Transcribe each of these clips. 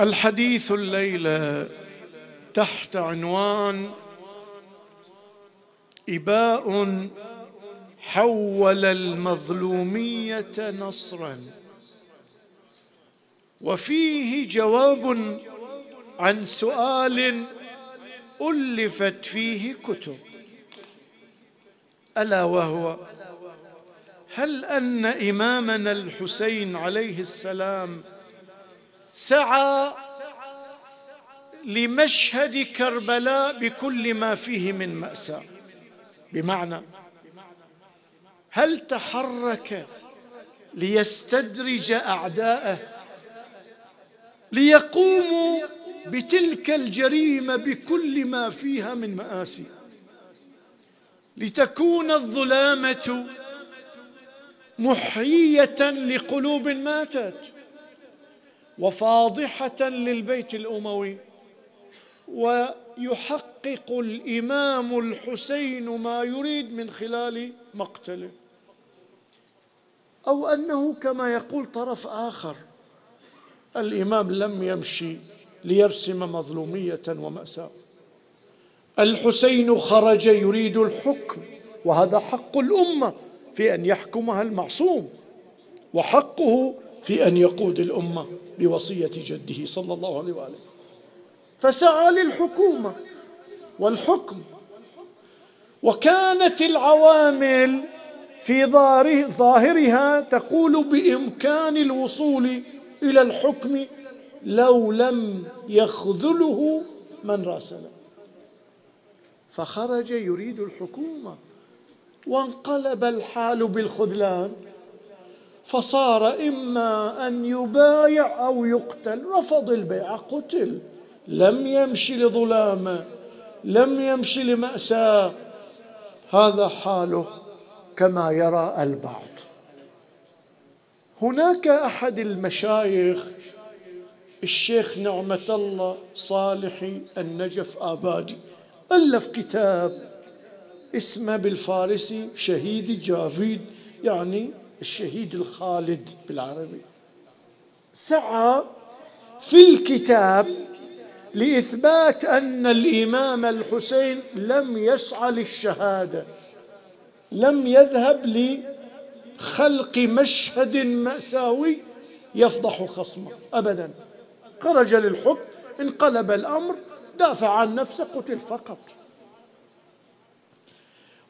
الحديث الليلة تحت عنوان إباء حول المظلومية نصرا. وفيه جواب عن سؤال ألفت فيه كتب. ألا وهو هل أن إمامنا الحسين عليه السلام سعى لمشهد كربلاء بكل ما فيه من مأساة. بمعنى هل تحرك ليستدرج أعداءه ليقوموا بتلك الجريمة بكل ما فيها من مآسي؟ لتكون الظلامة محيية لقلوب ماتت. وفاضحة للبيت الأموي ويحقق الإمام الحسين ما يريد من خلال مقتله. أو أنه كما يقول طرف آخر الإمام لم يمشي ليرسم مظلومية ومأساة. الحسين خرج يريد الحكم وهذا حق الأمة في أن يحكمها المعصوم وحقه في أن يقود الأمة بوصية جده صلى الله عليه وآله. فسعى للحكومة والحكم. وكانت العوامل في ظاهرها تقول بإمكان الوصول إلى الحكم لو لم يخذله من راسله فخرج يريد الحكومة وانقلب الحال بالخذلان. فصار إما أن يبايع أو يقتل. رفض البيعه قتل. لم يمشي لظلامه لم يمشي لمأساة. هذا حاله كما يرى البعض. هناك أحد المشايخ الشيخ نعمة الله صالحي النجف آبادي ألف كتاب اسمه بالفارسي شهيد جافيد يعني الشهيد الخالد بالعربي. سعى في الكتاب لإثبات أن الإمام الحسين لم يسعى للشهادة لم يذهب لخلق مشهد مأساوي يفضح خصمه ابدا. خرج للحكم انقلب الأمر دافع عن نفسه قتل فقط.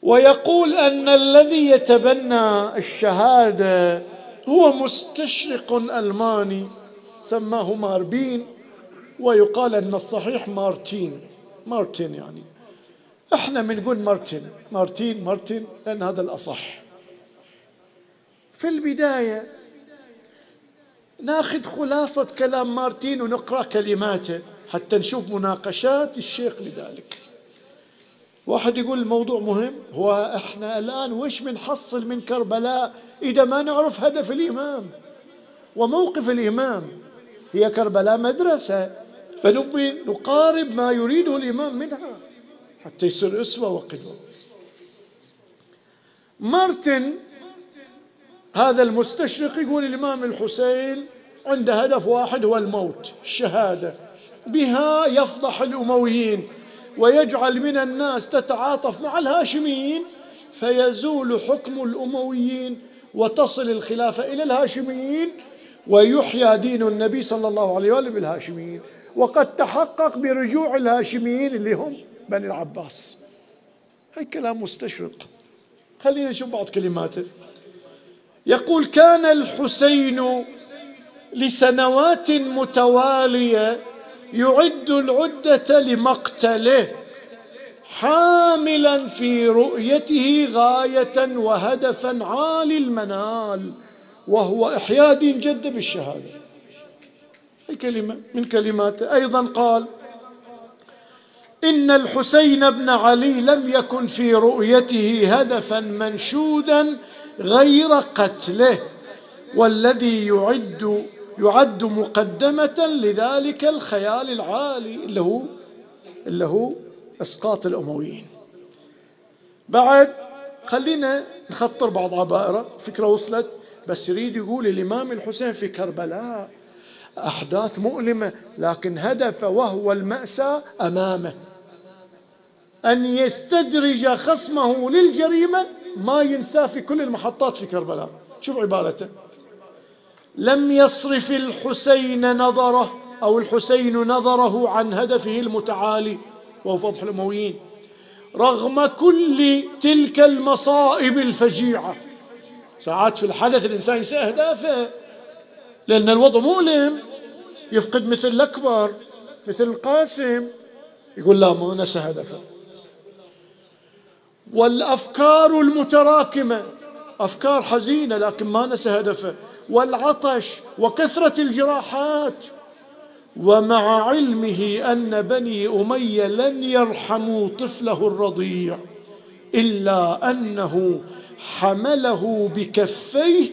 ويقول أن الذي يتبنى الشهادة هو مستشرق ألماني سماه ماربين ويقال أن الصحيح مارتين مارتين يعني. إحنا بنقول مارتن مارتين مارتن لأن هذا الأصح. في البداية ناخذ خلاصة كلام مارتين ونقرأ كلماته حتى نشوف مناقشات الشيخ لذلك. واحد يقول الموضوع مهم هو إحنا الآن وش بنحصل من كربلاء إذا ما نعرف هدف الإمام؟ وموقف الإمام هي كربلاء مدرسة فنبي نقارب ما يريده الإمام منها حتى يصير أسوة وقدوة. مارتن هذا المستشرق يقول الإمام الحسين عنده هدف واحد هو الموت الشهاده بها يفضح الأمويين. ويجعل من الناس تتعاطف مع الهاشميين فيزول حكم الأمويين وتصل الخلافه إلى الهاشميين ويحيى دين النبي صلى الله عليه وسلم بالهاشميين. وقد تحقق برجوع الهاشميين اللي هم بني العباس. هاي كلام مستشرق. خلينا نشوف بعض كلماته. يقول كان الحسين لسنوات متوالية يعد العدة لمقتله حاملا في رؤيته غاية وهدفا عالي المنال وهو إحياء دين جده بالشهادة. هي كلمة؟ من كلماته؟ أيضا قال إن الحسين بن علي لم يكن في رؤيته هدفا منشودا غير قتله والذي يعد يعد مقدمة لذلك الخيال العالي اللي هو اللي هو إسقاط الأمويين. بعد خلينا نخطر بعض عبائره، فكرة وصلت. بس يريد يقول الإمام الحسين في كربلاء أحداث مؤلمة لكن هدفه وهو المأساة أمامه. أن يستدرج خصمه للجريمة ما ينساه في كل المحطات في كربلاء. شوف عبارته. لم يصرف الحسين نظره أو الحسين نظره عن هدفه المتعالي وهو فضح الأمويين رغم كل تلك المصائب الفجيعة. ساعات في الحدث الإنسان ينسى أهدافه لأن الوضع مؤلم يفقد مثل الأكبر مثل القاسم يقول لا ما نسى هدفه. والأفكار المتراكمة أفكار حزينة لكن ما نسى هدفه. والعطش وكثرة الجراحات. ومع علمه أن بني أمية لن يرحموا طفله الرضيع إلا أنه حمله بكفيه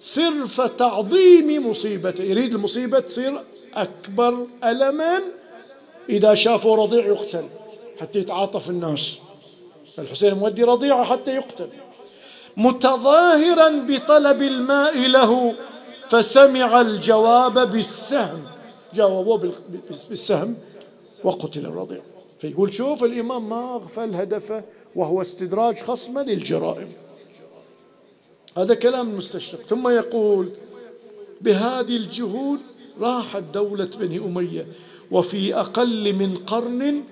صرف تعظيم مصيبته. يريد المصيبة تصير أكبر ألما إذا شافوا رضيع يقتل حتى يتعاطف الناس. الحسين مودي رضيعه حتى يقتل. متظاهرا بطلب الماء له فسمع الجواب بالسهم. جاوبوه بالسهم وقتل الرضيع. فيقول شوف الإمام ما أغفل هدفه وهو استدراج خصمه للجرائم. هذا كلام المستشرق ثم يقول بهذه الجهود راحت دولة بني أمية وفي أقل من قرن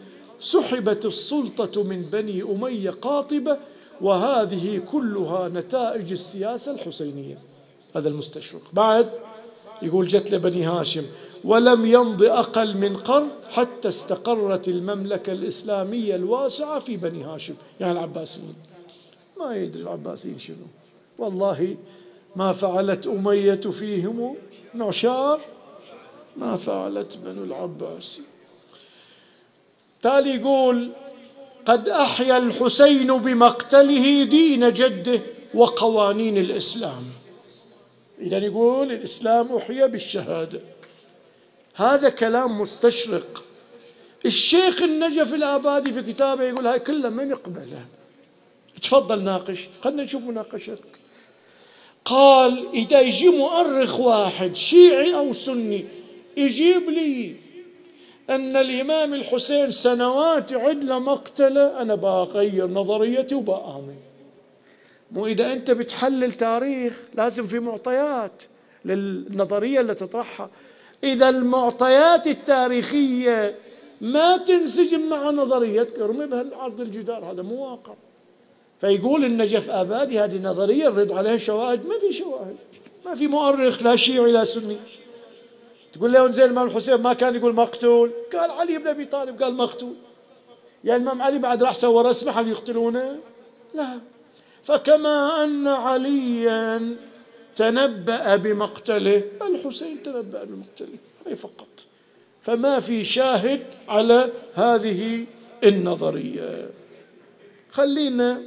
سحبت السلطة من بني أمية قاطبة وهذه كلها نتائج السياسة الحسينية. هذا المستشرق. بعد يقول جت لبني هاشم ولم يمض أقل من قرن حتى استقرت المملكة الإسلامية الواسعة في بني هاشم. يعني العباسيين. ما يدري العباسيين شنو. والله ما فعلت أمية فيهم نعشار ما فعلت بنو العباس. تالي يقول قد أحيا الحسين بمقتله دين جده وقوانين الإسلام. إذا يقول الإسلام أحيا بالشهادة. هذا كلام مستشرق. الشيخ النجف الآبادي في كتابه يقول هاي كلها من يقبلها. تفضل ناقش. خلنا نشوف مناقشتك. قال إذا يجي مؤرخ واحد شيعي أو سني يجيب لي أن الإمام الحسين سنوات عدل مقتله أنا بغير نظريتي وبآمن. مو إذا أنت بتحلل تاريخ لازم في معطيات للنظرية اللي تطرحها. إذا المعطيات التاريخية ما تنسجم مع نظريتك ارمي بها عرض الجدار هذا مو واقع. فيقول النجف آبادي هذه نظرية نرد عليها شواهد ما في شواهد. ما في مؤرخ لا شيعي لا سني. تقول له زين الإمام الحسين ما كان يقول مقتول. قال علي بن أبي طالب قال مقتول. يعني الإمام علي بعد راح سوى رسمه حب يقتلونه؟ لا. فكما أن عليا تنبأ بمقتله الحسين تنبأ بمقتله هي فقط. فما في شاهد على هذه النظرية. خلينا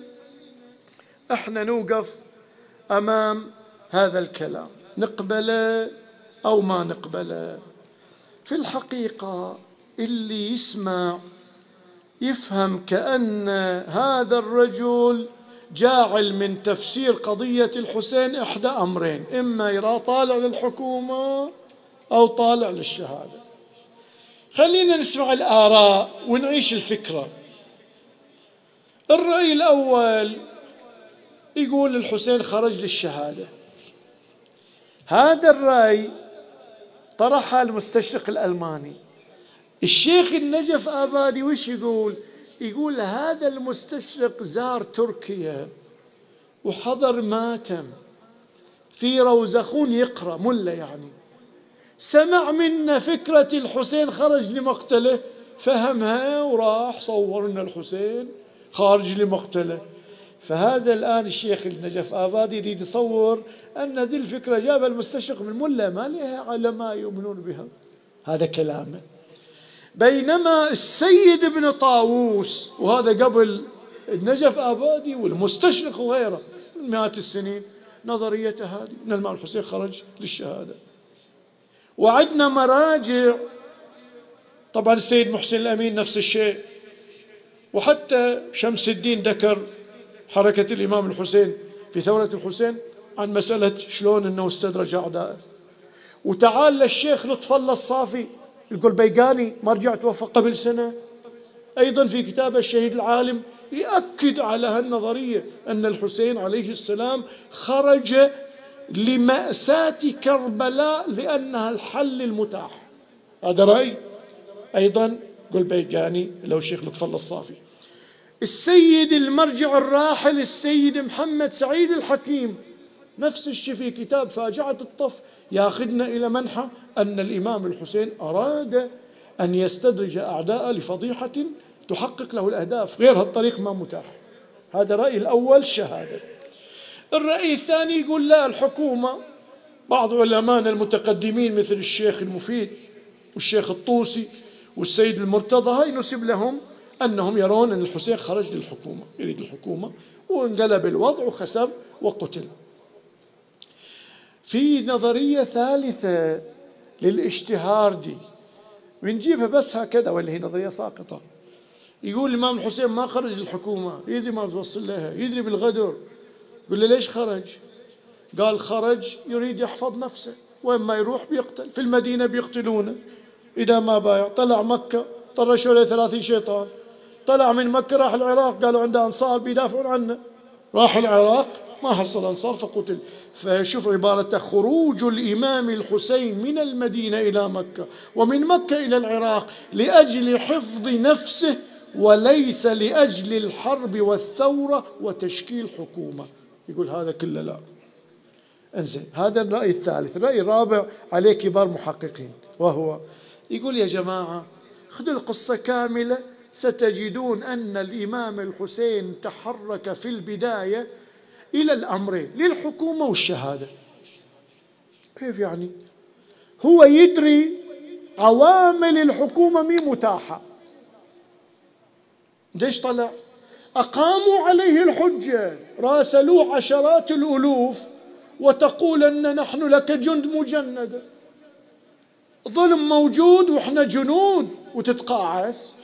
إحنا نوقف امام هذا الكلام. نقبله أو ما نقبله في الحقيقة اللي يسمع يفهم كأن هذا الرجل جاعل من تفسير قضية الحسين إحدى أمرين إما يرى طالع للحكومة أو طالع للشهادة. خلينا نسمع الآراء ونعيش الفكرة. الرأي الأول يقول الحسين خرج للشهادة. هذا الرأي طرحها المستشرق الألماني. الشيخ النجف آبادي وش يقول؟ يقول هذا المستشرق زار تركيا وحضر ماتم في روزخون يقرأ ملا يعني. سمع منا فكرة الحسين خرج لمقتله فهمها وراح صور لنا الحسين خارج لمقتله. فهذا الآن الشيخ النجف آبادي يريد يصور أن هذه الفكرة جابها المستشرق من ملا ما لها علماء يؤمنون بها. هذا كلامه. بينما السيد ابن طاووس وهذا قبل النجف آبادي والمستشرق وغيره من مئات السنين نظريته هذه أن المال الحسين خرج للشهادة. وعندنا مراجع. طبعا السيد محسن الأمين نفس الشيء. وحتى شمس الدين ذكر حركة الإمام الحسين في ثورة الحسين عن مسألة شلون أنه استدرج أعدائه وتعال للشيخ لطف الله الصافي يقول بيقاني مرجع توفى قبل سنة. أيضا في كتاب الشهيد العالم يأكد على هالنظرية أن الحسين عليه السلام خرج لمأساة كربلاء لأنها الحل المتاح. هذا رأي أيضا قل بيقاني لو الشيخ لطف الله الصافي. السيد المرجع الراحل السيد محمد سعيد الحكيم. نفس الشيء في كتاب فاجعة الطف. ياخذنا إلى منحى أن الإمام الحسين أراد أن يستدرج أعداء لفضيحة تحقق له الأهداف. غير هالطريق ما متاح. هذا رأي الأول شهادة. الرأي الثاني يقول لا الحكومة بعض علماء المتقدمين مثل الشيخ المفيد والشيخ الطوسي والسيد المرتضى هاي نسب لهم. أنهم يرون أن الحسين خرج للحكومة يريد الحكومة وانقلب الوضع وخسر وقتل. في نظرية ثالثة للاشتهار دي ونجيبها بس هكذا ولا هي نظرية ساقطة. يقول الإمام الحسين ما خرج للحكومة يدري ما توصل لها يدري بالغدر. يقول له ليش خرج؟ قال خرج يريد يحفظ نفسه وين ما يروح بيقتل في المدينة بيقتلونه. إذا ما بايع طلع مكة طرشوا له ثلاثين شيطان. طلع من مكة راح العراق قالوا عنده أنصار بيدافعون عنه. راح العراق ما حصل أنصار فقتل فشوف عبارته خروج الإمام الحسين من المدينة إلى مكة ومن مكة إلى العراق لأجل حفظ نفسه وليس لأجل الحرب والثورة وتشكيل حكومة. يقول هذا كله لا. انزين هذا الرأي الثالث. الرأي الرابع عليه كبار محققين وهو يقول يا جماعة خذوا القصة كاملة ستجدون أن الإمام الحسين تحرك في البداية إلى الأمرين للحكومة والشهادة. كيف يعني؟ هو يدري عوامل الحكومة مي متاحة. ليش طلع؟ أقاموا عليه الحجة راسلوه عشرات الألوف وتقول أن نحن لك جند مجندة. ظلم موجود وإحنا جنود وتتقاعس.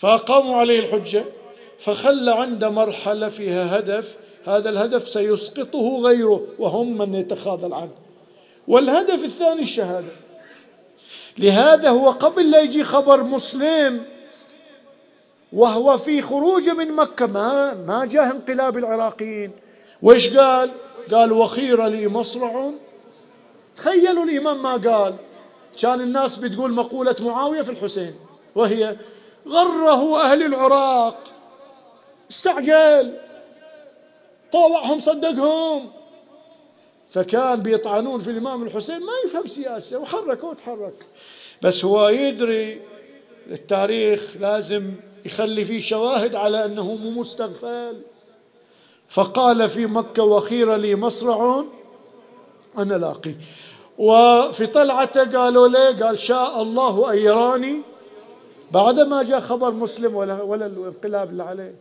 فأقاموا عليه الحجة فخلى عنده مرحلة فيها هدف هذا الهدف سيسقطه غيره وهم من يتخاذل عنه. والهدف الثاني الشهادة. لهذا هو قبل لا يجي خبر مسلم وهو في خروجه من مكة ما ما جاء انقلاب العراقيين. وإيش قال؟ قال وخير لي مصرع. تخيلوا الإمام ما قال. كان الناس بتقول مقولة معاوية في الحسين وهي غره أهل العراق. استعجل. طوعهم صدقهم. فكان بيطعنون في الإمام الحسين ما يفهم سياسة وحرك وتحرك. بس هو يدري التاريخ لازم يخلي فيه شواهد على أنه مو مستغفل. فقال في مكة وخير لي مصرع أنا لاقي. وفي طلعته قالوا له قال شاء الله أن يراني بعد ما جاء خبر مسلم ولا ولا الانقلاب اللي عليه.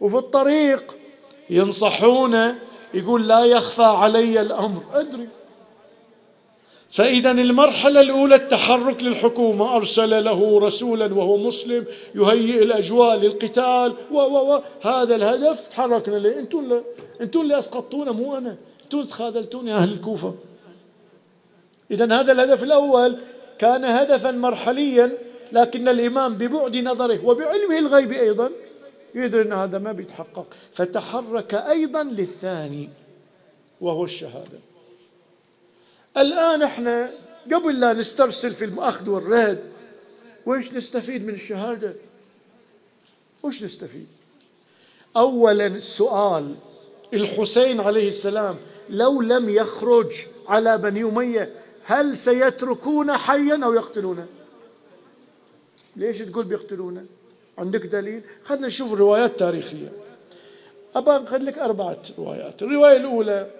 وفي الطريق ينصحونه يقول لا يخفى علي الأمر. أدري. فاذا المرحلة الأولى التحرك للحكومة. أرسل له رسولا وهو مسلم يهيئ الأجواء للقتال و و و هذا الهدف. تحركنا ليه؟ أنتم اللي أنتم اللي أسقطتونا مو أنا. أنتم تخاذلتوني أهل الكوفة. اذا هذا الهدف الأول كان هدفا مرحليا لكن الإمام ببعد نظره وبعلمه الغيب أيضا يدري أن هذا ما بيتحقق. فتحرك أيضا للثاني وهو الشهادة. الآن إحنا قبل لا نسترسل في الأخذ والرد وإيش نستفيد من الشهادة؟ وش نستفيد؟ أولا السؤال الحسين عليه السلام لو لم يخرج على بني أمية هل سيتركون حيا أو يقتلونه؟ ليش تقول بيقتلونه عندك دليل؟ خلينا نشوف روايات تاريخية أبا نخلي لك أربعة روايات. الرواية الأولى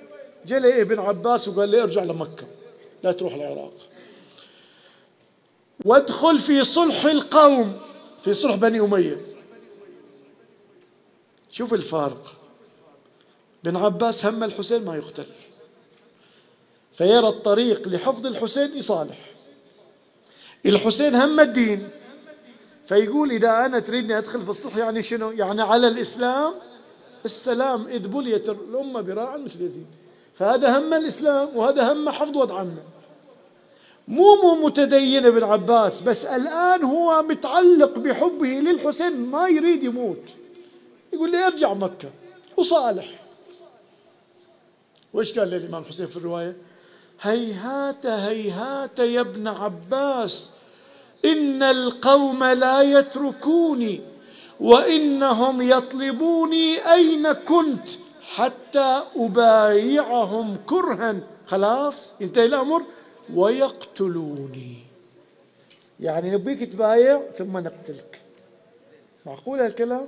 جاء ابن عباس وقال لي ارجع لمكة لا تروح العراق. وادخل في صلح القوم في صلح بني أمية. شوف الفارق. بن عباس هم الحسين ما يقتل. فيرى الطريق لحفظ الحسين لصالح الحسين هم الدين. فيقول إذا أنا تريدني أدخل في الصلح يعني شنو؟ يعني على الإسلام السلام إذ بليت الأمة براعا مثل يزيد. فهذا هم الإسلام وهذا هم حفظ وضع عمه مو مو متدين ابن عباس بس الآن هو متعلق بحبه للحسين ما يريد يموت. يقول لي ارجع مكة وصالح. وإيش قال للإمام الحسين في الرواية؟ هيهات هيهات يا ابن عباس. إن القوم لا يتركوني وإنهم يطلبوني أين كنت حتى أبايعهم كرها. خلاص انتهي الأمر. ويقتلوني. يعني نبيك تبايع ثم نقتلك. معقول هالكلام؟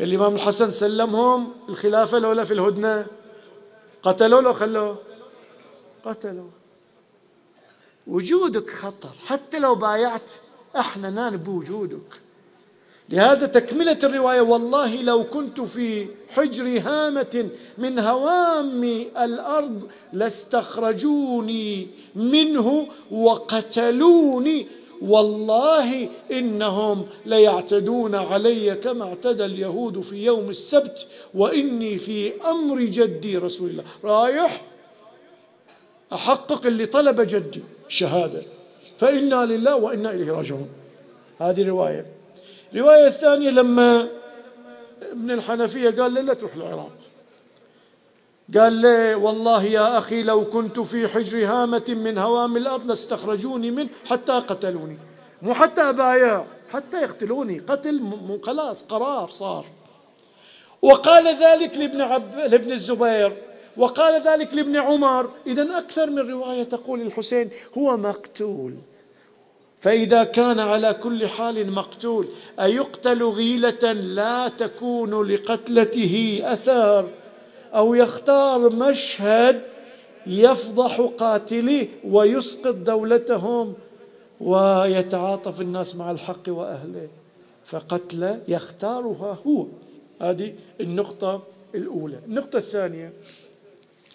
الإمام الحسن سلمهم الخلافة لولا في الهدنة. قتلوا لو خلوه. قتلوا. وجودك خطر. حتى لو بايعت إحنا نان بوجودك. لهذا تكملة الرواية والله لو كنت في حجر هامة من هوام الأرض لاستخرجوني منه وقتلوني والله إنهم ليعتدون علي كما اعتدى اليهود في يوم السبت وإني في أمر جدي رسول الله. رايح؟ أحقق اللي طلب جدي. شهادة. فإنا لله وإنا إليه راجعون. هذه رواية. الرواية الثانية لما ابن الحنفية قال له لا تروح العراق. قال لي والله يا أخي لو كنت في حجر هامة من هوام الأرض لاستخرجوني منه حتى قتلوني. مو حتى أبايع حتى يقتلوني. قتل خلاص قرار صار. وقال ذلك لابن, عب... لابن الزبير. وقال ذلك لابن عمر. إذا أكثر من رواية تقول الحسين هو مقتول. فإذا كان على كل حال مقتول أيقتل غيلة لا تكون لقتلته أثار أو يختار مشهد يفضح قاتليه ويسقط دولتهم ويتعاطف الناس مع الحق وأهله. فقتل يختارها هو. هذه النقطة الأولى. النقطة الثانية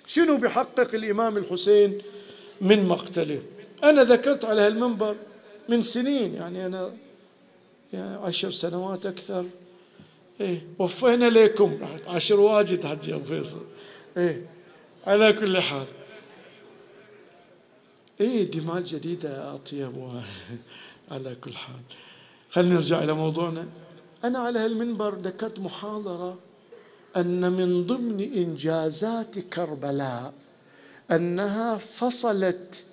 شنو بحقق الإمام الحسين من مقتله؟ أنا ذكرت على هالمنبر من سنين يعني أنا يعني عشر سنوات أكثر. إيه وفينا لكم عشر واجد حجي أبو فيصل. إيه على كل حال. إيه دماء جديدة أطيب على كل حال. خلينا نرجع إلى موضوعنا. أنا على هالمنبر ذكرت محاضرة أن من ضمن إنجازات كربلاء أنها فصلت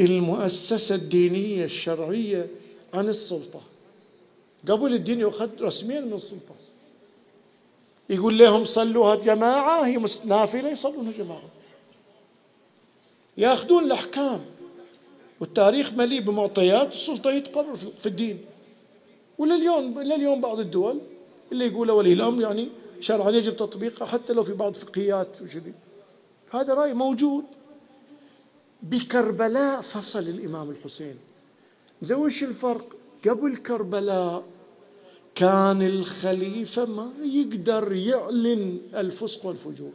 المؤسسة الدينية الشرعية عن السلطة. قبل الدين يؤخذ رسميا من السلطة. يقول لهم صلوها جماعة هي نافلة يصلونها جماعة. ياخذون الأحكام. والتاريخ مليء بمعطيات السلطة يتقرر في الدين. ولليوم لليوم بعض الدول اللي يقول ولي الأمر يعني شرعا يجب تطبيقها حتى لو في بعض فقهيات وشذي هذا رأي موجود. بكربلاء فصل الإمام الحسين. زي وش الفرق. قبل كربلاء كان الخليفة ما يقدر يعلن الفسق والفجور.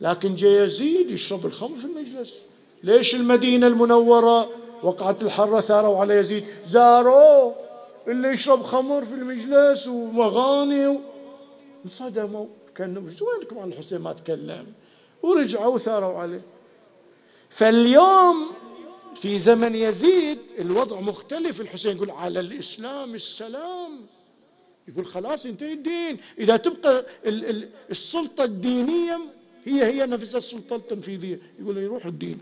لكن جاء يزيد يشرب الخمر في المجلس. ليش المدينة المنورة؟ وقعت الحرة ثاروا على يزيد. زاروه اللي يشرب خمر في المجلس ومغاني انصدموا كانوا وينكم عن الحسين ما تكلم؟ ورجعوا وثاروا عليه. فاليوم في زمن يزيد الوضع مختلف. الحسين يقول على الإسلام السلام. يقول خلاص انتهي الدين. إذا تبقى السلطة الدينية هي هي نفسها السلطة التنفيذية. يقول يروح الدين.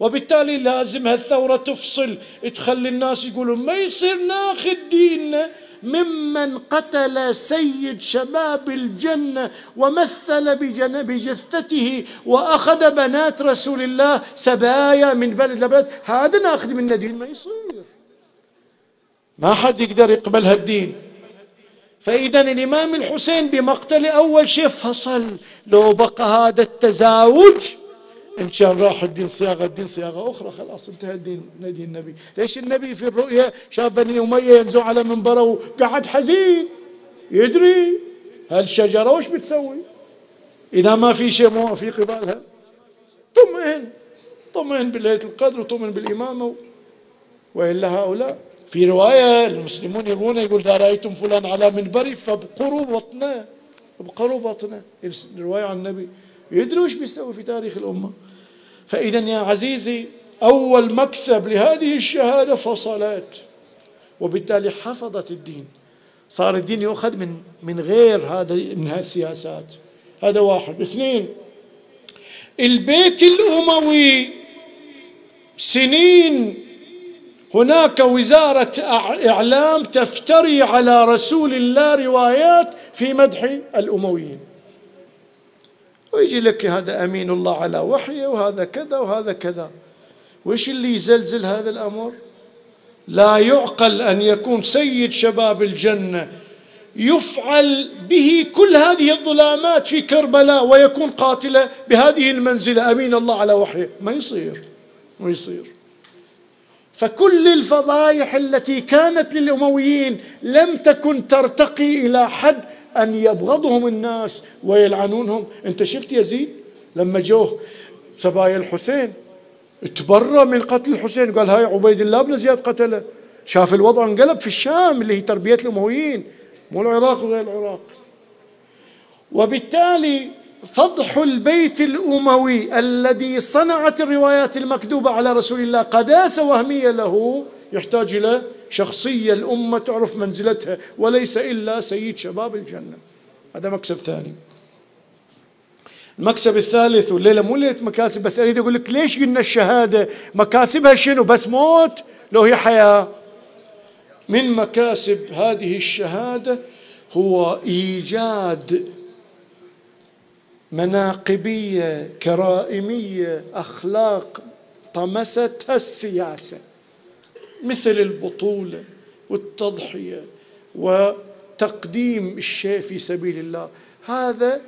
وبالتالي لازم هالثورة تفصل. تخلي الناس يقولوا ما يصير ناخذ ديننا ممن قتل سيد شباب الجنة ومثل بجثته وأخذ بنات رسول الله سبايا من بلد لبلد هذا ناخذ من دين ما يصير ما حد يقدر يقبل هالدين. فإذا الإمام الحسين بمقتل أول شيء فصل. لو بقى هذا التزاوج إن كان راح الدين صياغة الدين صياغة أخرى خلاص انتهى الدين نادي النبي. ليش النبي في الرؤيا شاف بني أمية ينزو على منبره وقعد حزين؟ يدري. هالشجرة وش بتسوي؟ إذا ما في شيء مو في قبالها طمئن. طمئن بليلة القدر وطمئن بالإمامة وإلا هؤلاء. في رواية المسلمون يقولون يقول إذا رأيتم فلان على منبري فابقروا بطنه. ابقروا بطنه. الرواية عن النبي. يدري وش بيسوي في تاريخ الأمة. فإذا يا عزيزي أول مكسب لهذه الشهادة فصلت وبالتالي حفظت الدين. صار الدين يؤخذ من من غير هذا من هذه السياسات. هذا واحد. اثنين البيت الأموي سنين هناك وزارة إعلام تفتري على رسول الله روايات في مدح الأمويين. ويجي لك هذا أمين الله على وحيه وهذا كذا وهذا كذا. وإيش اللي يزلزل هذا الأمر؟ لا يعقل أن يكون سيد شباب الجنة يفعل به كل هذه الظلامات في كربلاء ويكون قاتلا بهذه المنزلة. أمين الله على وحيه. ما يصير. ما يصير. فكل الفضايح التي كانت للأمويين لم تكن ترتقي إلى حد أن يبغضهم الناس ويلعنونهم. أنت شفت يزيد لما جوه سبايا الحسين؟ تبرى من قتل الحسين. قال هاي عبيد الله بن زياد قتله. شاف الوضع انقلب في الشام اللي هي تربية الأمويين مو العراق وغير العراق. وبالتالي فضح البيت الأموي الذي صنعت الروايات المكذوبة على رسول الله قداسة وهمية له يحتاج إلى شخصية الأمة تعرف منزلتها وليس إلا سيد شباب الجنة. هذا مكسب ثاني. المكسب الثالث والليلة مو ليلة مكاسب بس أريد أقول لك ليش قلنا الشهادة؟ مكاسبها شنو؟ بس موت؟ لو هي حياة. من مكاسب هذه الشهادة هو إيجاد مناقبية كرائمية أخلاق طمستها السياسة. مثل البطولة والتضحية وتقديم الشيء في سبيل الله. هذا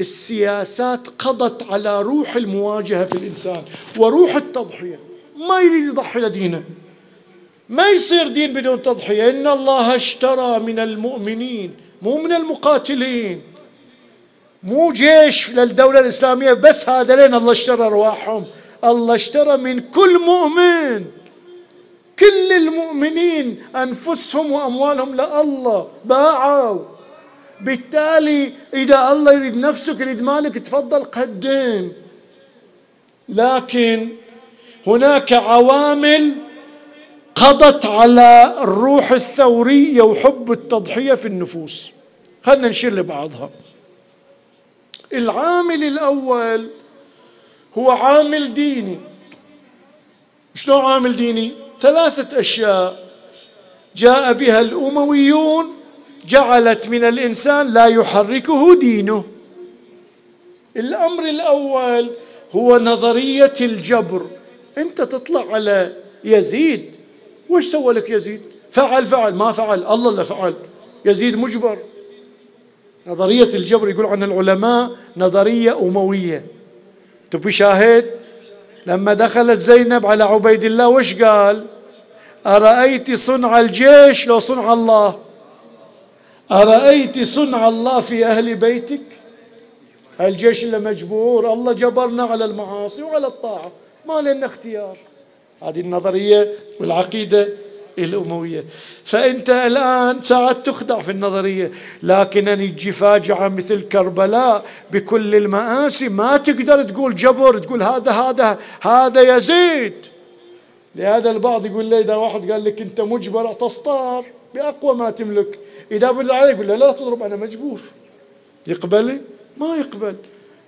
السياسات قضت على روح المواجهة في الإنسان وروح التضحية. ما يريد يضحي لدينه ما يصير دين بدون تضحية. إن الله اشترى من المؤمنين مو من المقاتلين. مو جيش للدولة الإسلامية بس هذا الله اشترى أرواحهم. الله اشترى من كل مؤمن. كل المؤمنين أنفسهم وأموالهم لله. باعوا. بالتالي إذا الله يريد نفسك يريد مالك تفضل قدم. لكن هناك عوامل قضت على الروح الثورية وحب التضحية في النفوس. خلنا نشير لبعضها. العامل الأول هو عامل ديني. شلون عامل ديني؟ ثلاثة أشياء. جاء بها الأمويون جعلت من الإنسان لا يحركه دينه. الأمر الأول هو نظرية الجبر. أنت تطلع على يزيد. وش سوى لك يزيد؟ فعل فعل. ما فعل. الله اللي فعل. يزيد مجبر. نظرية الجبر يقول عن العلماء نظرية أموية. تبي شاهد؟ لما دخلت زينب على عبيد الله وش قال؟ أرأيت صنع الجيش لو صنع الله؟ أرأيت صنع الله في أهل بيتك؟ الجيش اللي مجبور الله جبرنا على المعاصي وعلى الطاعة ما لنا اختيار. هذه النظرية والعقيدة الأموية. فأنت الآن ساعات تخدع في النظرية لكن أن يجي فاجعة مثل كربلاء بكل المآسي. ما تقدر تقول جبر تقول هذا هذا هذا يزيد. لهذا البعض يقول لي إذا واحد قال لك أنت مجبر تصطار بأقوى ما تملك. إذا بالله عليك يقول له لا تضرب أنا مجبور. يقبل؟ ما يقبل.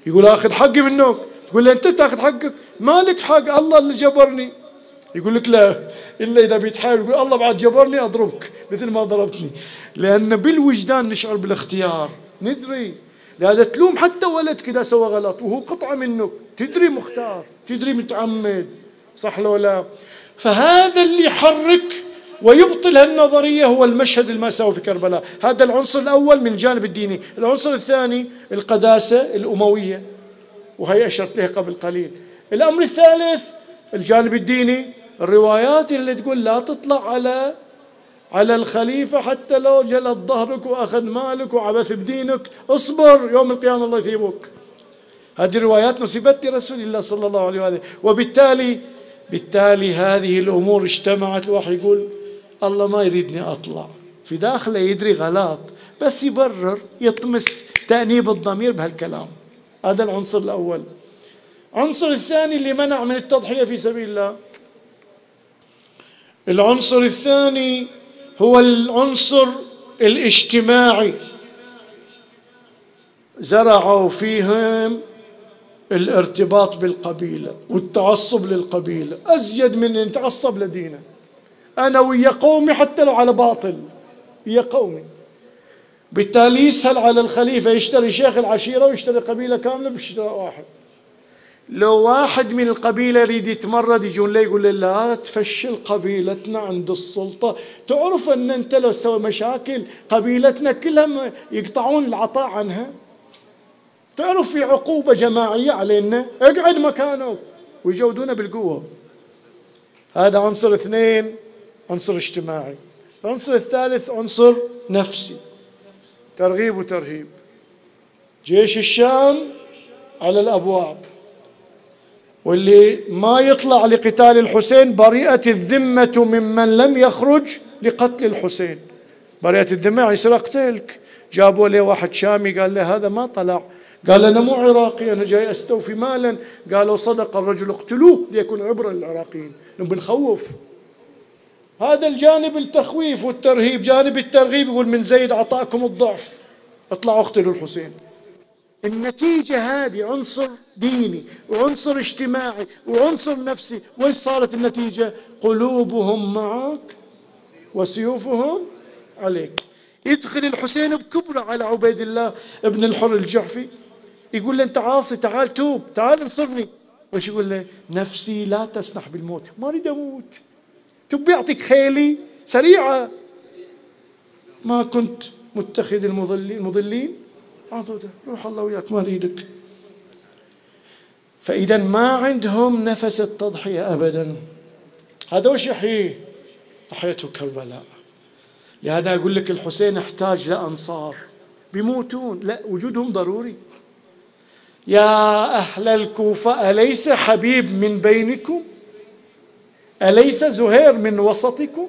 يقول أخذ حقي منك. تقول له أنت تأخذ حقك؟ مالك حق؟ الله اللي جبرني. يقول لك لا. إلا إذا بيتحايل يقول الله بعد جبرني أضربك مثل ما ضربتني. لأن بالوجدان نشعر بالاختيار. ندري. لهذا تلوم حتى ولد كذا سوى غلط وهو قطعة منك. تدري مختار. تدري متعمد. صح لو لا؟ فهذا اللي يحرك ويبطل هالنظرية هو المشهد المأساوي في كربلاء. هذا العنصر الأول من الجانب الديني. العنصر الثاني القداسة الأموية وهي أشرت له قبل قليل. الأمر الثالث الجانب الديني الروايات اللي تقول لا تطلع على على الخليفة حتى لو جلد ظهرك وأخذ مالك وعبث بدينك. اصبر يوم القيامة الله يثيبك. هذه الروايات نسبت لرسول الله صلى الله عليه وآله. وبالتالي بالتالي هذه الأمور اجتمعت الواحد يقول الله ما يريدني أطلع. في داخله يدري غلط بس يبرر يطمس تأنيب الضمير بهالكلام. هذا العنصر الأول. العنصر الثاني اللي منع من التضحية في سبيل الله. العنصر الثاني هو العنصر الاجتماعي. زرعوا فيهم الارتباط بالقبيلة والتعصب للقبيلة أزيد من أن يتعصب لدينه. أنا ويا قومي حتى لو على باطل يا قومي. بالتالي يسهل على الخليفة يشتري شيخ العشيرة ويشتري قبيلة كاملة بشراء واحد. لو واحد من القبيلة يريد يتمرد يجون له يقول له لا تفشل قبيلتنا عند السلطة. تعرف أن أنت لو سوى مشاكل قبيلتنا كلها يقطعون العطاء عنها؟ تعرف في عقوبة جماعية علينا. اقعد مكانك ويجودونا بالقوة. هذا عنصر اثنين عنصر اجتماعي. العنصر الثالث عنصر نفسي. ترغيب وترهيب. جيش الشام على الأبواب. واللي ما يطلع لقتال الحسين بريئة الذمة ممن لم يخرج لقتل الحسين. بريئة الذمة يعني اقتلك جابوا له واحد شامي قال له هذا ما طلع. قال أنا مو عراقي أنا جاي أستوفي مالا. قالوا صدق الرجل اقتلوه ليكون عبرة للعراقيين بنخوف هذا الجانب التخويف والترهيب. جانب الترغيب يقول من زيد عطاكم الضعف. اطلعوا اقتلوا الحسين. النتيجة هذه عنصر ديني وعنصر اجتماعي وعنصر نفسي. وإيش صارت النتيجة؟ قلوبهم معك وسيوفهم عليك. يدخل الحسين بكبره على عبيد الله ابن الحر الجحفي يقول له أنت عاصي تعال توب تعال انصرني. وش يقول له؟ نفسي لا تسنح بالموت. ما أريد أموت. تبي يعطيك خيلي سريعة. ما كنت متخذ المضلين. عضده روح الله وياك ما أريدك. فإذا ما عندهم نفس التضحية أبدا. هذا وش يحييه أحيته كربلاء. لهذا أقول لك الحسين احتاج لأنصار. بيموتون. لا وجودهم ضروري. يا أهل الكوفة أليس حبيب من بينكم؟ أليس زهير من وسطكم؟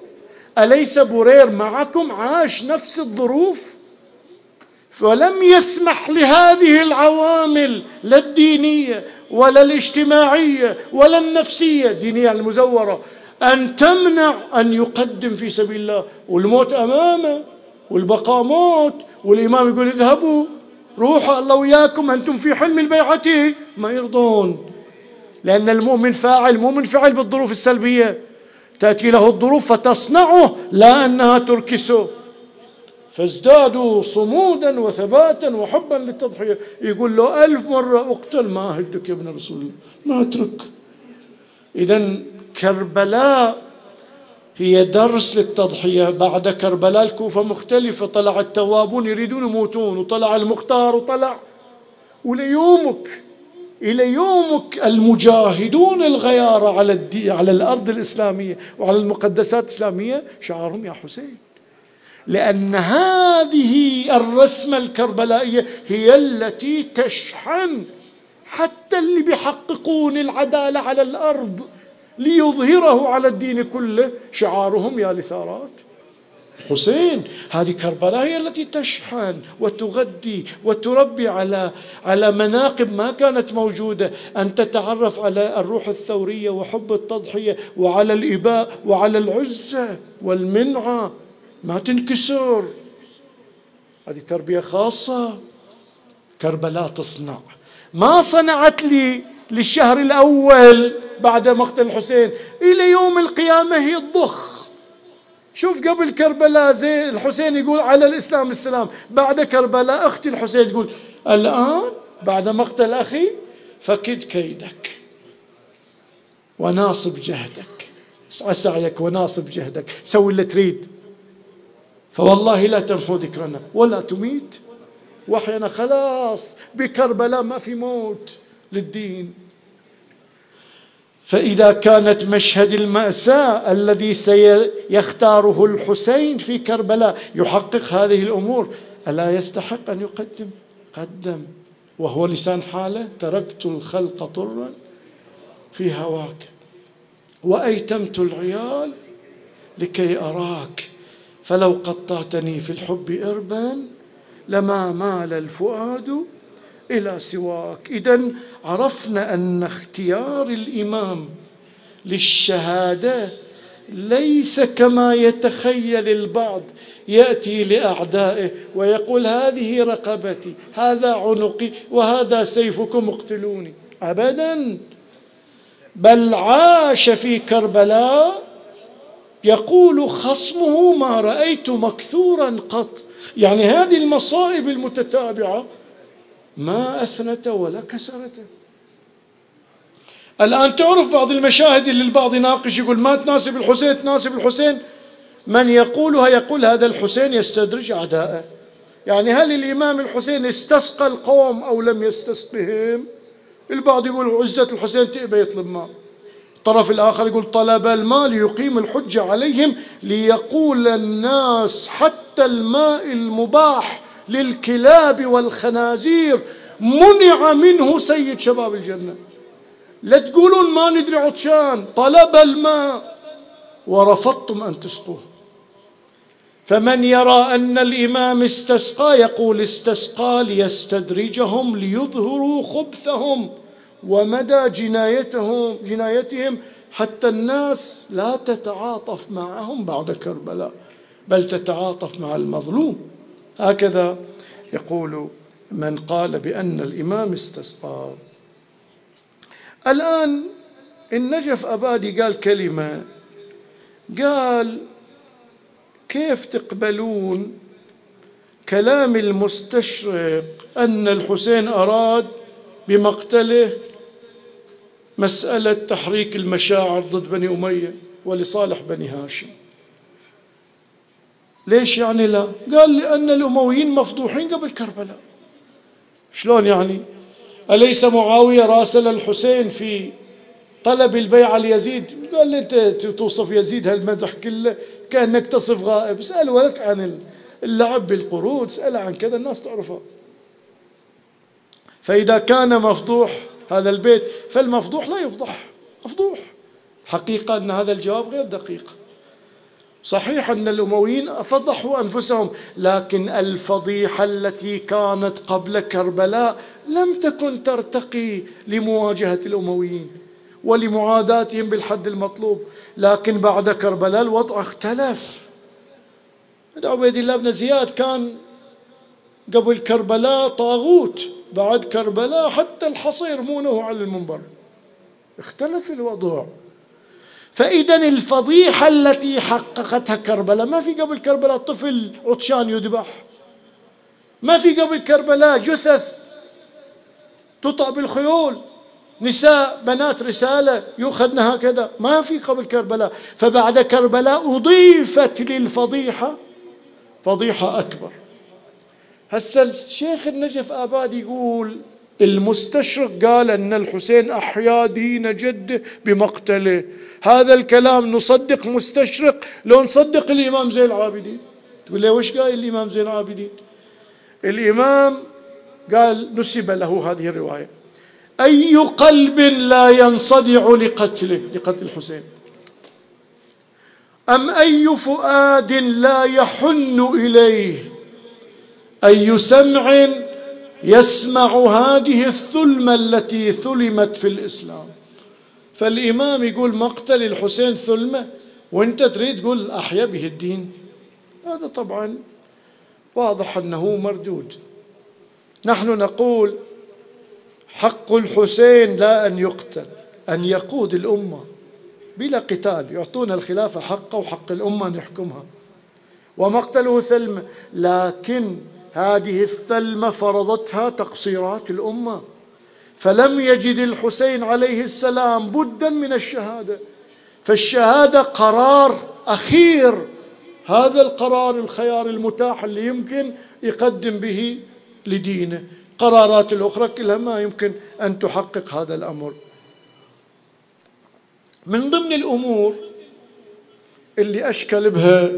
أليس برير معكم؟ عاش نفس الظروف؟ فلم يسمح لهذه العوامل لا الدينية ولا الاجتماعية ولا النفسية الدينية المزورة أن تمنع أن يقدم في سبيل الله. والموت أمامه والبقاء موت والإمام يقول اذهبوا. روحوا الله وياكم أنتم في حلم البيعة. ما يرضون. لأن المؤمن فاعل مو منفعل بالظروف السلبية. تأتي له الظروف فتصنعه لا أنها تركسه. فازدادوا صمودا وثباتا وحبا للتضحية. يقول له ألف مرة أقتل. ما أهدك يا ابن رسول الله. ما أترك. إذا كربلاء هي درس للتضحية. بعد كربلاء الكوفة مختلفة. طلع التوابون يريدون يموتون وطلع المختار وطلع. وليومك إلى يومك المجاهدون الغيارة على الدي على الأرض الإسلامية وعلى المقدسات الإسلامية شعارهم يا حسين. لأن هذه الرسمة الكربلائية هي التي تشحن حتى اللي بيحققون العدالة على الأرض. ليظهره على الدين كله. شعارهم يا لثارات. حسين هذه كربلاء هي التي تشحن وتغذي وتربي على على مناقب ما كانت موجودة. أن تتعرف على الروح الثورية وحب التضحية وعلى الإباء وعلى العزة والمنعة. ما تنكسر. هذه تربية خاصة. كربلاء تصنع. ما صنعت لي للشهر الأول بعد مقتل الحسين. إلى يوم القيامة هي الضخ شوف قبل كربلاء زي الحسين يقول على الإسلام السلام بعد كربلاء أختي الحسين تقول الآن بعد مقتل أخي فكد كيدك وناصب جهدك. اسعى سعيك وناصب جهدك. سوي اللي تريد. فوالله لا تمحو ذكرنا ولا تميت. وحينا خلاص بكربلاء ما في موت للدين. فإذا كانت مشهد المأساة الذي سيختاره الحسين في كربلاء يحقق هذه الأمور ألا يستحق أن يقدم؟ قدم. وهو لسان حالة تركت الخلق طرا في هواك. وأيتمت العيال لكي أراك. فلو قطعتني في الحب إربا لما مال الفؤاد إلى سواك. إذا عرفنا أن اختيار الإمام للشهادة ليس كما يتخيل البعض يأتي لأعدائه ويقول هذه رقبتي هذا عنقي وهذا سيفكم اقتلوني. ابدا. بل عاش في كربلاء يقول خصمه ما رأيت مكثورا قط. يعني هذه المصائب المتتابعة ما أثنت ولا كسرته الآن تعرف بعض المشاهد اللي البعض يناقش يقول ما تناسب الحسين تناسب الحسين. من يقولها؟ يقول هذا الحسين يستدرج أعداءه. يعني هل الإمام الحسين استسقى القوم أو لم يستسقهم؟ البعض يقول عزة الحسين تئبى يطلب ماء. الطرف الآخر يقول طلب الماء ليقيم الحجة عليهم ليقول الناس حتى الماء المباح للكلاب والخنازير منع منه سيد شباب الجنة. لا تقولون ما ندري عطشان طلب الماء ورفضتم أن تسقوه. فمن يرى أن الإمام استسقى يقول استسقى ليستدرجهم ليظهروا خبثهم ومدى جنايتهم جنايتهم حتى الناس لا تتعاطف معهم بعد كربلاء بل تتعاطف مع المظلوم. هكذا يقول من قال بأن الإمام استسقى. الآن النجف أبادي قال كلمة قال كيف تقبلون كلام المستشرق أن الحسين أراد بمقتله مسألة تحريك المشاعر ضد بني أمية ولصالح بني هاشم؟ ليش يعني لا؟ قال لأن الأمويين مفضوحين قبل كربلاء. شلون يعني؟ أليس معاوية راسل الحسين في طلب البيعة ليزيد قال لي أنت توصف يزيد هالمدح كله كأنك تصف غائب. اسأل ولدك عن اللعب بالقرود اسأل عن كذا الناس تعرفه. فإذا كان مفضوح هذا البيت فالمفضوح لا يفضح. مفضوح. حقيقة أن هذا الجواب غير دقيق. صحيح أن الأمويين فضحوا أنفسهم لكن الفضيحة التي كانت قبل كربلاء لم تكن ترتقي لمواجهة الأمويين ولمعاداتهم بالحد المطلوب. لكن بعد كربلاء الوضع اختلف. عبيد الله بن زياد كان قبل كربلاء طاغوت بعد كربلاء حتى الحصير مونه على المنبر. اختلف الوضع. فإذا الفضيحة التي حققتها كربلاء ما في قبل كربلاء طفل عطشان يذبح؟ ما في قبل كربلاء جثث تطأ بالخيول نساء بنات رسالة يؤخذن هكذا؟ ما في قبل كربلاء. فبعد كربلاء أضيفت للفضيحة فضيحة أكبر. هسه الشيخ النجف آباد يقول المستشرق قال أن الحسين أحيا دين جده بمقتله. هذا الكلام نصدق مستشرق. لو نصدق الإمام زين العابدين. تقول لي وش قال الإمام زين العابدين؟ الإمام قال نسب له هذه الرواية. أي قلب لا ينصدع لقتله لقتل الحسين؟ أم أي فؤاد لا يحن إليه؟ أي سمع يسمع هذه الثلمة التي ثلمت في الإسلام. فالإمام يقول مقتل الحسين ثلمة وانت تريد تقول أحيا به الدين. هذا طبعا واضح أنه مردود. نحن نقول حق الحسين لا أن يقتل أن يقود الأمة بلا قتال. يعطون الخلافة حقه وحق الأمة أن يحكمها. ومقتله ثلمة لكن هذه الثلمة فرضتها تقصيرات الأمة. فلم يجد الحسين عليه السلام بدا من الشهادة. فالشهادة قرار أخير. هذا القرار الخيار المتاح اللي يمكن يقدم به لدينه. قرارات الأخرى كلها ما يمكن أن تحقق هذا الأمر. من ضمن الأمور اللي أشكل بها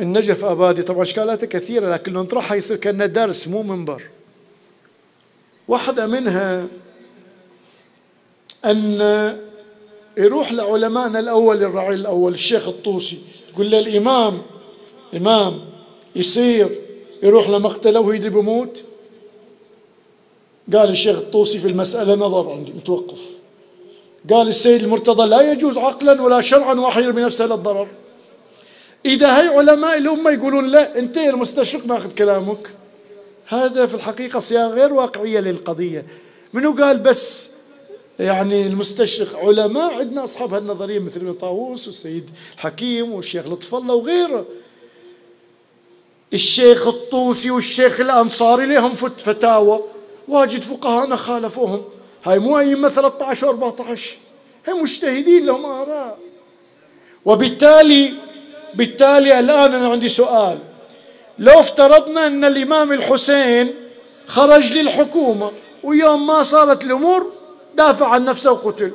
النجف أبادي. طبعا اشكالاتها كثيرة لكن لو نطرحها يصير كأنه درس مو منبر. واحدة منها أن يروح لعلمائنا الأول الرعيل الأول الشيخ الطوسي. يقول له الإمام إمام يصير يروح لمقتله ويدري بموت. قال الشيخ الطوسي في المسألة نظر عندي متوقف. قال السيد المرتضى لا يجوز عقلا ولا شرعا واحد يرمي نفسه للضرر إذا هي علماء الأمة يقولون لا أنت المستشرق ناخذ كلامك. هذا في الحقيقة صياغة غير واقعية للقضية. منو قال بس يعني المستشرق علماء عندنا أصحاب هالنظرية مثل ابن طاووس والسيد حكيم والشيخ لطف الله وغيره. الشيخ الطوسي والشيخ الأنصاري لهم فتاوى. واجد فقهاء خالفوهم. هاي مو أئمة 13 و 14 هم مجتهدين لهم آراء. وبالتالي بالتالي الآن أنا عندي سؤال. لو افترضنا أن الإمام الحسين خرج للحكومة ويوم ما صارت الأمور دافع عن نفسه وقتل.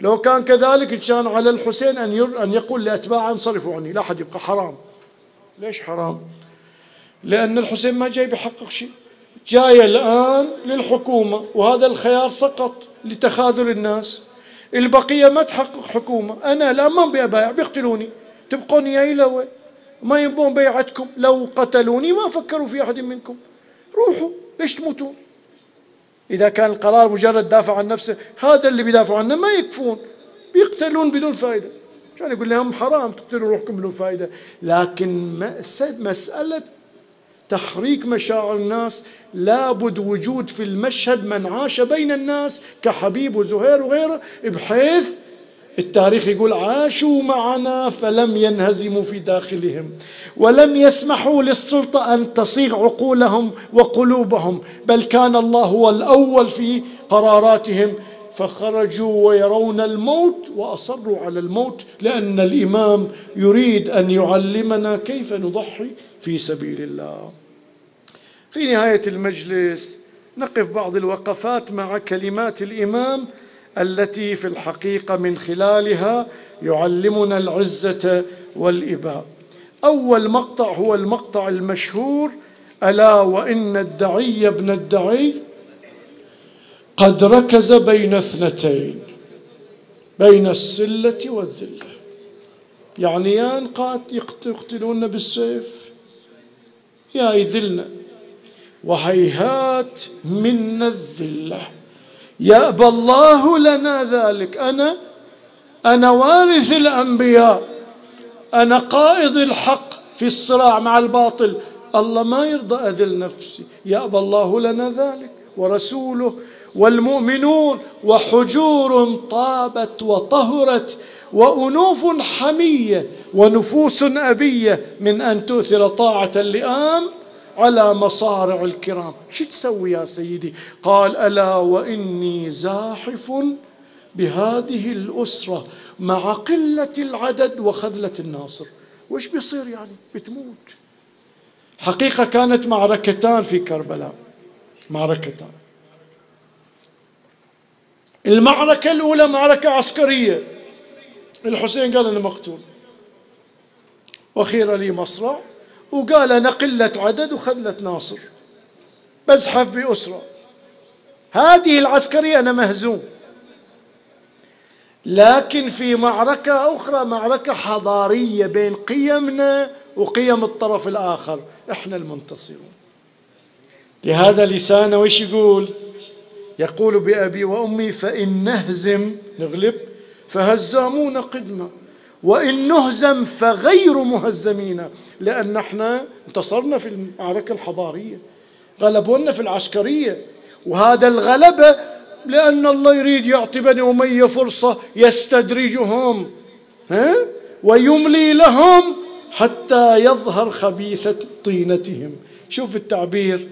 لو كان كذلك كان على الحسين أن أن يقول لأتباعه انصرفوا عني لا أحد يبقى حرام. ليش حرام؟ لأن الحسين ما جاي بيحقق شيء. جاي الآن للحكومة وهذا الخيار سقط لتخاذل الناس. البقية ما تحقق حكومة. أنا الآن ما بأبايع بيقتلوني. تبقون يا إلوي ما يبون بيعتكم. لو قتلوني ما فكروا في أحد منكم. روحوا. ليش تموتون إذا كان القرار مجرد دافع عن نفسه هذا اللي بيدافعوا عنه ما يكفون. بيقتلون بدون فائدة كان يقول لهم حرام تقتلوا روحكم بدون فائدة لكن مسألة تحريك مشاعر الناس لابد وجود في المشهد من عاش بين الناس كحبيب وزهير وغيره بحيث التاريخ يقول عاشوا معنا فلم ينهزموا في داخلهم ولم يسمحوا للسلطة أن تصيغ عقولهم وقلوبهم بل كان الله هو الأول في قراراتهم. فخرجوا ويرون الموت وأصروا على الموت لأن الإمام يريد أن يعلمنا كيف نضحي في سبيل الله. في نهاية المجلس نقف بعض الوقفات مع كلمات الإمام التي في الحقيقة من خلالها يعلمنا العزة والإباء. أول مقطع هو المقطع المشهور ألا وإن الدعي ابن الدعي قد ركز بين اثنتين بين السلة والذلة. يعني يا نقات يقتلون بالسيف يا يذلنا وهيهات منا الذلة. يأبى الله لنا ذلك. أنا أنا وارث الأنبياء. أنا قائد الحق في الصراع مع الباطل. الله ما يرضى أذل نفسي. يأبى الله لنا ذلك. ورسوله والمؤمنون وحجور طابت وطهرت وأنوف حمية ونفوس أبية من أن تؤثر طاعة اللئام على مصارع الكرام. شو تسوي يا سيدي؟ قال ألا وإني زاحف بهذه الأسرة مع قلة العدد وخذلة الناصر. وش بيصير يعني؟ بتموت. حقيقة كانت معركتان في كربلاء. معركتان. المعركة الأولى معركة عسكرية. الحسين قال أنا مقتول. وخير لي مصرع. وقال أنا قلة عدد وخذلة ناصر. بزحف بأسرة هذه العسكرية أنا مهزوم. لكن في معركة أخرى معركة حضارية بين قيمنا وقيم الطرف الآخر. إحنا المنتصرون. لهذا لسانه وش يقول؟ يقول بأبي وأمي فإن نهزم نغلب فهزامون قدمة. وإن نهزم فغير مهزمين لأن إحنا انتصرنا في المعركة الحضارية غلبونا في العسكرية. وهذا الغلبة لأن الله يريد يعطي بني أمية فرصة يستدرجهم ها؟ ويملي لهم حتى يظهر خبيثة طينتهم. شوف التعبير.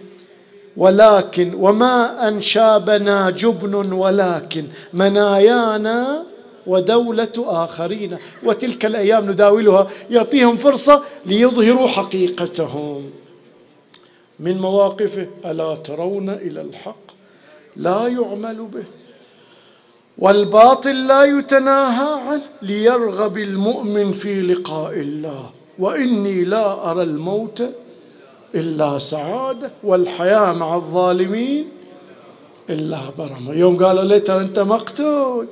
ولكن وما أنشابنا جبن ولكن منايانا ودولة آخرين. وتلك الأيام نداولها يعطيهم فرصة ليظهروا حقيقتهم. من مواقفه ألا ترون إلى الحق لا يعمل به. والباطل لا يتناهى عنه ليرغب المؤمن في لقاء الله. وإني لا أرى الموت إلا سعادة والحياة مع الظالمين إلا برمة. يوم قالوا لي ترى أنت مقتول.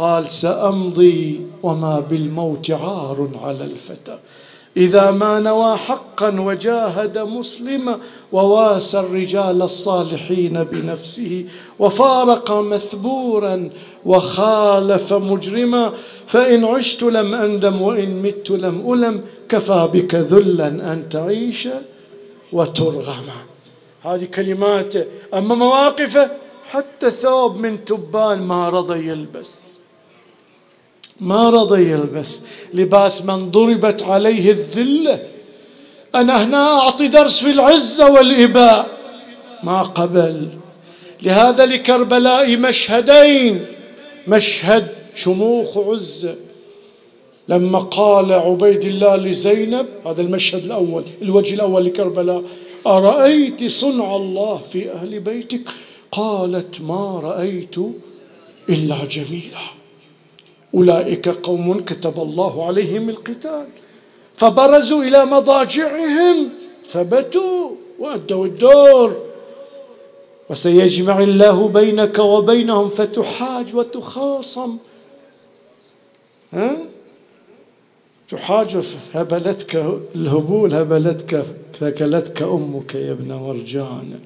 قال سأمضي وما بالموت عار على الفتى. إذا ما نوى حقا وجاهد مسلما وواسى الرجال الصالحين بنفسه وفارق مثبورا وخالف مجرما فإن عشت لم أندم وإن مت لم ألم كفى بك ذلا أن تعيش وترغم. هذه كلماته أما مواقفه حتى ثوب من تبان ما رضى يلبس ما رضى يلبس لباس من ضربت عليه الذله أنا هنا أعطي درس في العزه والإباء. ما قبل. لهذا لكربلاء مشهدين. مشهد شموخ عزه لما قال عبيد الله لزينب هذا المشهد الأول الوجه الأول لكربلاء. أرأيت صنع الله في أهل بيتك؟ قالت ما رأيت إلا جميلا. أولئك قوم كتب الله عليهم القتال. فبرزوا إلى مضاجعهم ثبتوا وأدوا الدور. وسيجمع الله بينك وبينهم فتحاج وتخاصم. ها؟ تحاج هبلتك الهبول هبلتك ثكلتك أمك يا ابن مرجان.